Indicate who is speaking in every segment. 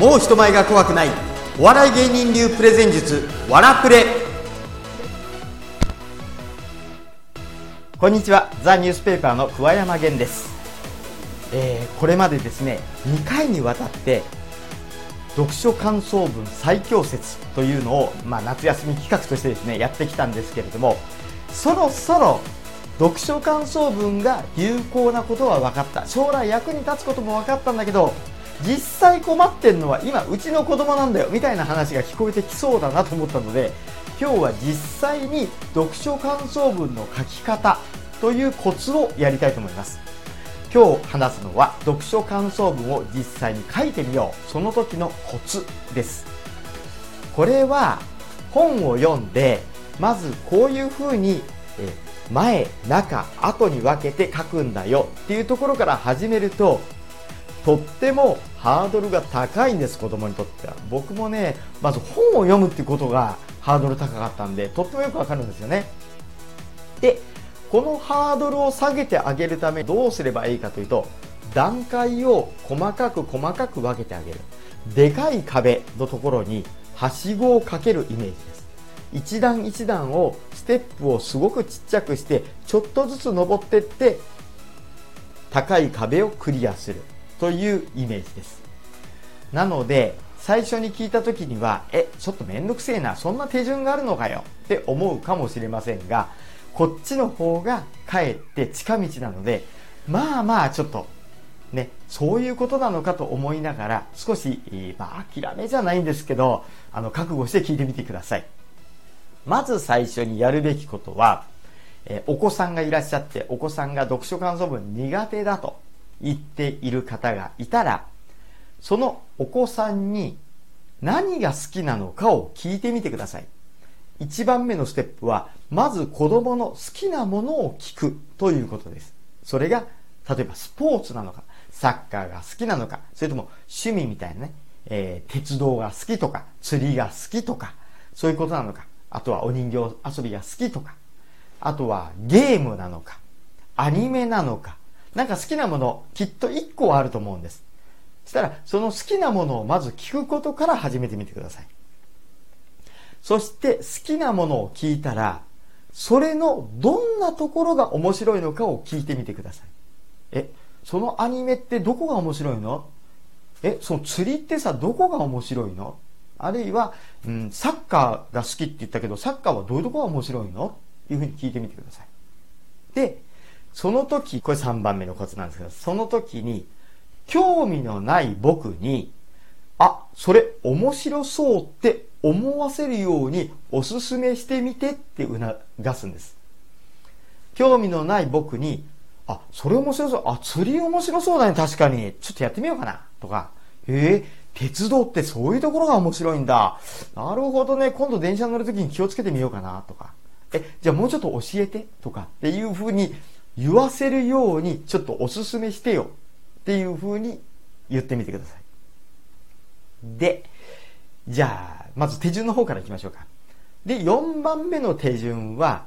Speaker 1: もう人前が怖くない。お笑い芸人流プレゼン術わらプレ。こんにちは。ザ・ニュースペーパーの桑山源です、えーこれまでですね2回にわたって読書感想文最強説というのを、まあ、夏休み企画としてですねやってきたんですけれどもそろそろ読書感想文が有効なことは分かった。将来役に立つことも分かったんだけど実際困ってるのは今うちの子供なんだよみたいな話が聞こえてきそうだなと思ったので今日は実際に読書感想文の書き方というコツをやりたいと思います。今日話すのは読書感想文を実際に書いてみようその時のコツです。これは本を読んでまずこういうふうに前中後に分けて書くんだよっていうところから始めるととってもハードルが高いんです子供にとっては。僕もねまず本を読むっていうことがハードル高かったんでとってもよくわかるんですよね。でこのハードルを下げてあげるためどうすればいいかというと段階を細かく細かく分けてあげる。でかい壁のところにはしごをかけるイメージです。一段一段をステップをすごくちっちゃくしてちょっとずつ登っていって高い壁をクリアする。というイメージです。なので最初に聞いた時にはえちょっとめんどくせえなそんな手順があるのかよって思うかもしれませんがこっちの方がかえって近道なのでまあまあちょっとねそういうことなのかと思いながら少し、まあ、諦めじゃないんですけどあの覚悟して聞いてみてください。まず最初にやるべきことは、えお子さんがいらっしゃってお子さんが読書感想文苦手だと言っている方がいたらそのお子さんに何が好きなのかを聞いてみてください。1番目のステップはまず子供の好きなものを聞くということです。それが例えばスポーツなのかサッカーが好きなのかそれとも趣味みたいなね、えー鉄道が好きとか釣りが好きとかそういうことなのかあとはお人形遊びが好きとかあとはゲームなのかアニメなのかなんか好きなものきっと1個あると思うんです。そしたらその好きなものをまず聞くことから始めてみてください。そして好きなものを聞いたらそれのどんなところが面白いのかを聞いてみてください。えそのアニメってどこが面白いの？えその釣りってさどこが面白いの？あるいは、うん、サッカーが好きって言ったけどサッカーはどういうところが面白いの？っていうふうに聞いてみてください。でその時これ3番目のコツなんですけどその時に興味のない僕にあそれ面白そうって思わせるようにおすすめしてみてって促すんです。興味のない僕にあそれ面白そうあ釣り面白そうだね確かに。ちょっとやってみようかなとか。えー、鉄道ってそういうところが面白いんだ。なるほどね今度電車乗る時に気をつけてみようかなとか。えじゃあもうちょっと教えてとかっていうふうに言わせるようにちょっとおすすめしてよっていうふうに言ってみてください。でじゃあまず手順の方からいきましょうか。で4番目の手順は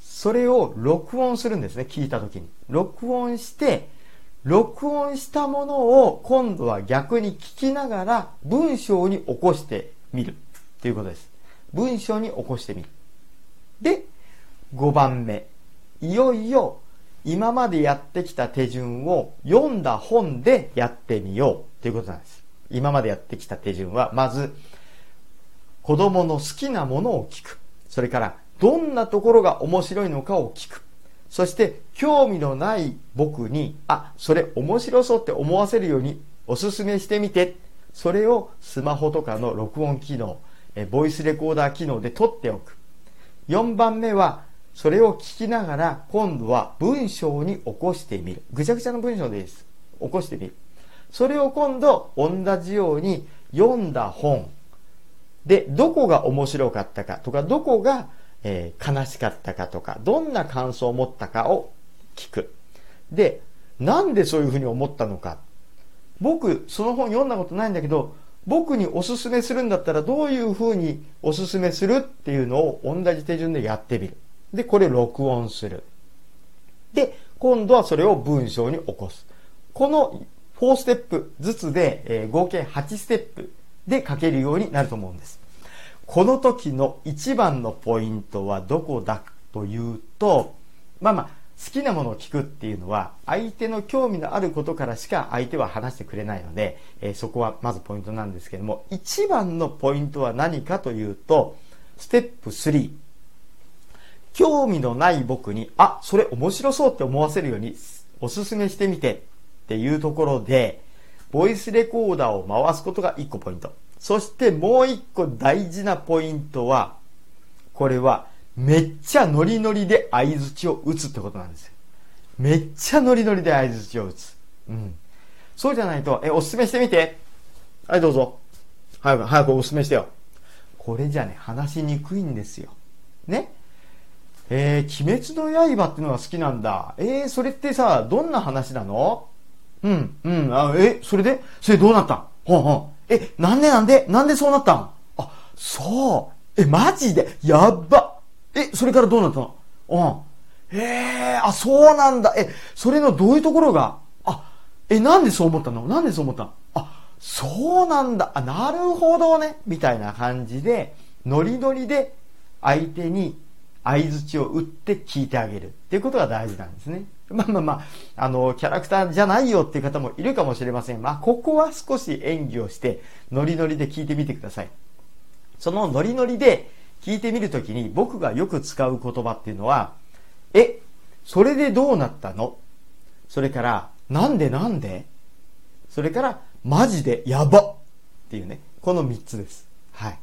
Speaker 1: それを録音するんですね聞いた時に。録音して録音したものを今度は逆に聞きながら文章に起こしてみるということです。文章に起こしてみる。で5番目。いよいよ今までやってきた手順を読んだ本でやってみようということなんです。今までやってきた手順はまず子供の好きなものを聞く。それからどんなところが面白いのかを聞く。そして興味のない僕にあそれ面白そうって思わせるようにおすすめしてみて。それをスマホとかの録音機能ボイスレコーダー機能で撮っておく。4番目はそれを聞きながら今度は文章に起こしてみる。ぐちゃぐちゃの文章です。起こしてみる。それを今度同じように読んだ本。でどこが面白かったかとかどこが、えー悲しかったかとかどんな感想を持ったかを聞く。でなんでそういうふうに思ったのか。僕その本読んだことないんだけど僕におすすめするんだったらどういうふうにおすすめするっていうのを同じ手順でやってみる。でこれ録音するで今度はそれを文章に起こすこの4ステップずつで、えー、合計8ステップで書けるようになると思うんです。この時の一番のポイントはどこだというと、まあまあ、好きなものを聞くっていうのは、相手の興味のあることからしか相手は話してくれないので、えー、そこはまずポイントなんですけども、一番のポイントは何かというと、ステップ3。興味のない僕に、あ、それ面白そうって思わせるようにおすすめしてみてっていうところで、ボイスレコーダーを回すことが1個ポイント。そしてもう1個大事なポイントは、これはめっちゃノリノリで相づちを打つってことなんですよ。めっちゃノリノリで相づちを打つ。うん。そうじゃないと、え、おすすめしてみて。はい、どうぞ。早く、早くおすすめしてよ。これじゃね、話しにくいんですよ。ねえー、鬼滅の刃っていうのが好きなんだ。えー、それってさ、どんな話なの？うん、うん、あ、え、それで？それどうなった？ほんほん。え、なんでなんで？なんでそうなったん？あ、そう。え、マジで？やっば。え、それからどうなったの？うん。えー、あ、そうなんだ。え、それのどういうところが？あ、え、なんでそう思ったの？なんでそう思った？のあ、そうなんだ。あ、なるほどね。みたいな感じで、ノリノリで相手に相づちを打って聞いてあげるっていうことが大事なんですね。まあまあまあ、あの、キャラクターじゃないよっていう方もいるかもしれません。まあ、ここは少し演技をして、ノリノリで聞いてみてください。そのノリノリで聞いてみるときに僕がよく使う言葉っていうのは、え、それでどうなったの？それから、なんで？なんで？それから、マジでやばっていうね、この3つです。はい。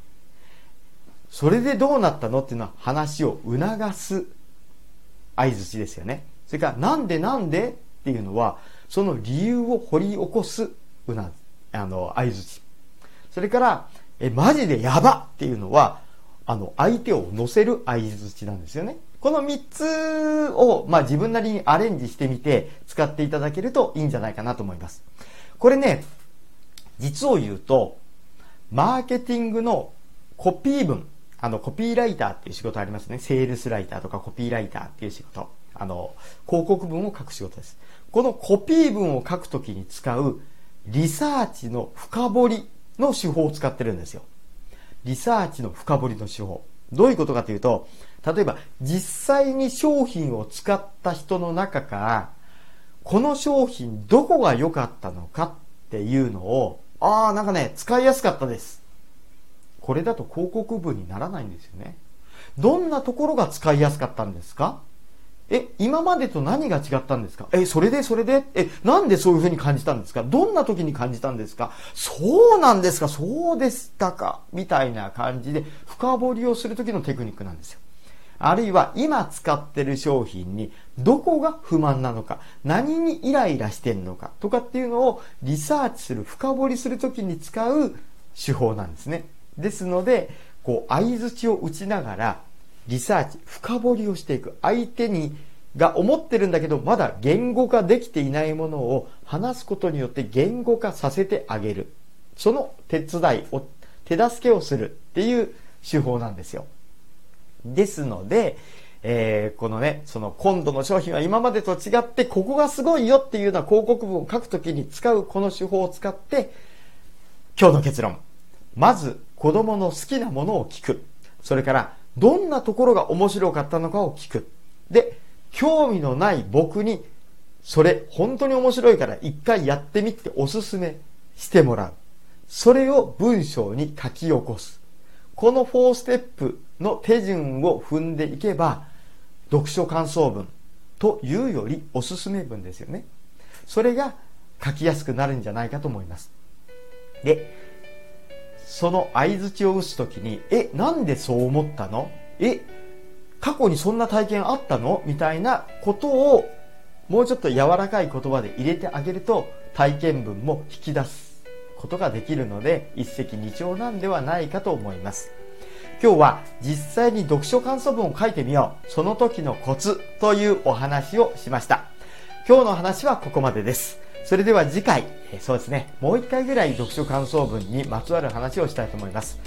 Speaker 1: それでどうなったのっていうのは話を促す相づちですよね。それから、なんでなんでっていうのは、その理由を掘り起こすうな、あの、相づち。それから、え、マジでやばっていうのは、あの、相手を乗せる相づちなんですよね。この3つを、まあ、自分なりにアレンジしてみて使っていただけるといいんじゃないかなと思います。これね、実を言うと、マーケティングのコピー文、あの、コピーライターっていう仕事ありますね。セールスライターとかコピーライターっていう仕事。あの、広告文を書く仕事です。このコピー文を書くときに使うリサーチの深掘りの手法を使ってるんですよ。リサーチの深掘りの手法。どういうことかというと、例えば実際に商品を使った人の中から、この商品どこが良かったのかっていうのを、ああ、なんかね、使いやすかったです。これだと広告文にならないんですよね。どんなところが使いやすかったんですか？え、今までと何が違ったんですか？え、それでそれで？え、なんでそういうふうに感じたんですか？どんな時に感じたんですか？そうなんですか？そうでしたか？みたいな感じで深掘りをする時のテクニックなんですよ。あるいは今使ってる商品にどこが不満なのか、何にイライラしてんのか？とかっていうのをリサーチする、深掘りするときに使う手法なんですね。ですので、こう、相づちを打ちながら、リサーチ、深掘りをしていく。相手に、が思ってるんだけど、まだ言語化できていないものを話すことによって言語化させてあげる。その手伝いを、手助けをするっていう手法なんですよ。ですので、えー、このね、その今度の商品は今までと違って、ここがすごいよっていうような広告文を書くときに使うこの手法を使って、今日の結論。まず、子供の好きなものを聞く。それから、どんなところが面白かったのかを聞く。で、興味のない僕に、それ本当に面白いから一回やってみておすすめしてもらう。それを文章に書き起こす。この4ステップの手順を踏んでいけば、読書感想文というよりおすすめ文ですよね。それが書きやすくなるんじゃないかと思います。で、その相づちを打つときに、え、なんでそう思ったの？え、過去にそんな体験あったの？みたいなことをもうちょっと柔らかい言葉で入れてあげると体験文も引き出すことができるので一石二鳥なんではないかと思います。今日は実際に読書感想文を書いてみよう。その時のコツというお話をしました。今日の話はここまでです。それでは次回、そうですね、もう一回ぐらい読書感想文にまつわる話をしたいと思います。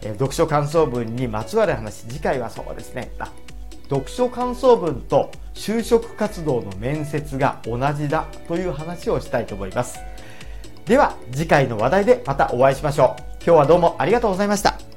Speaker 1: え読書感想文にまつわる話、次回はそうですね、あ読書感想文と就職活動の面接が同じだという話をしたいと思います。では次回の話題でまたお会いしましょう今日はどうもありがとうございました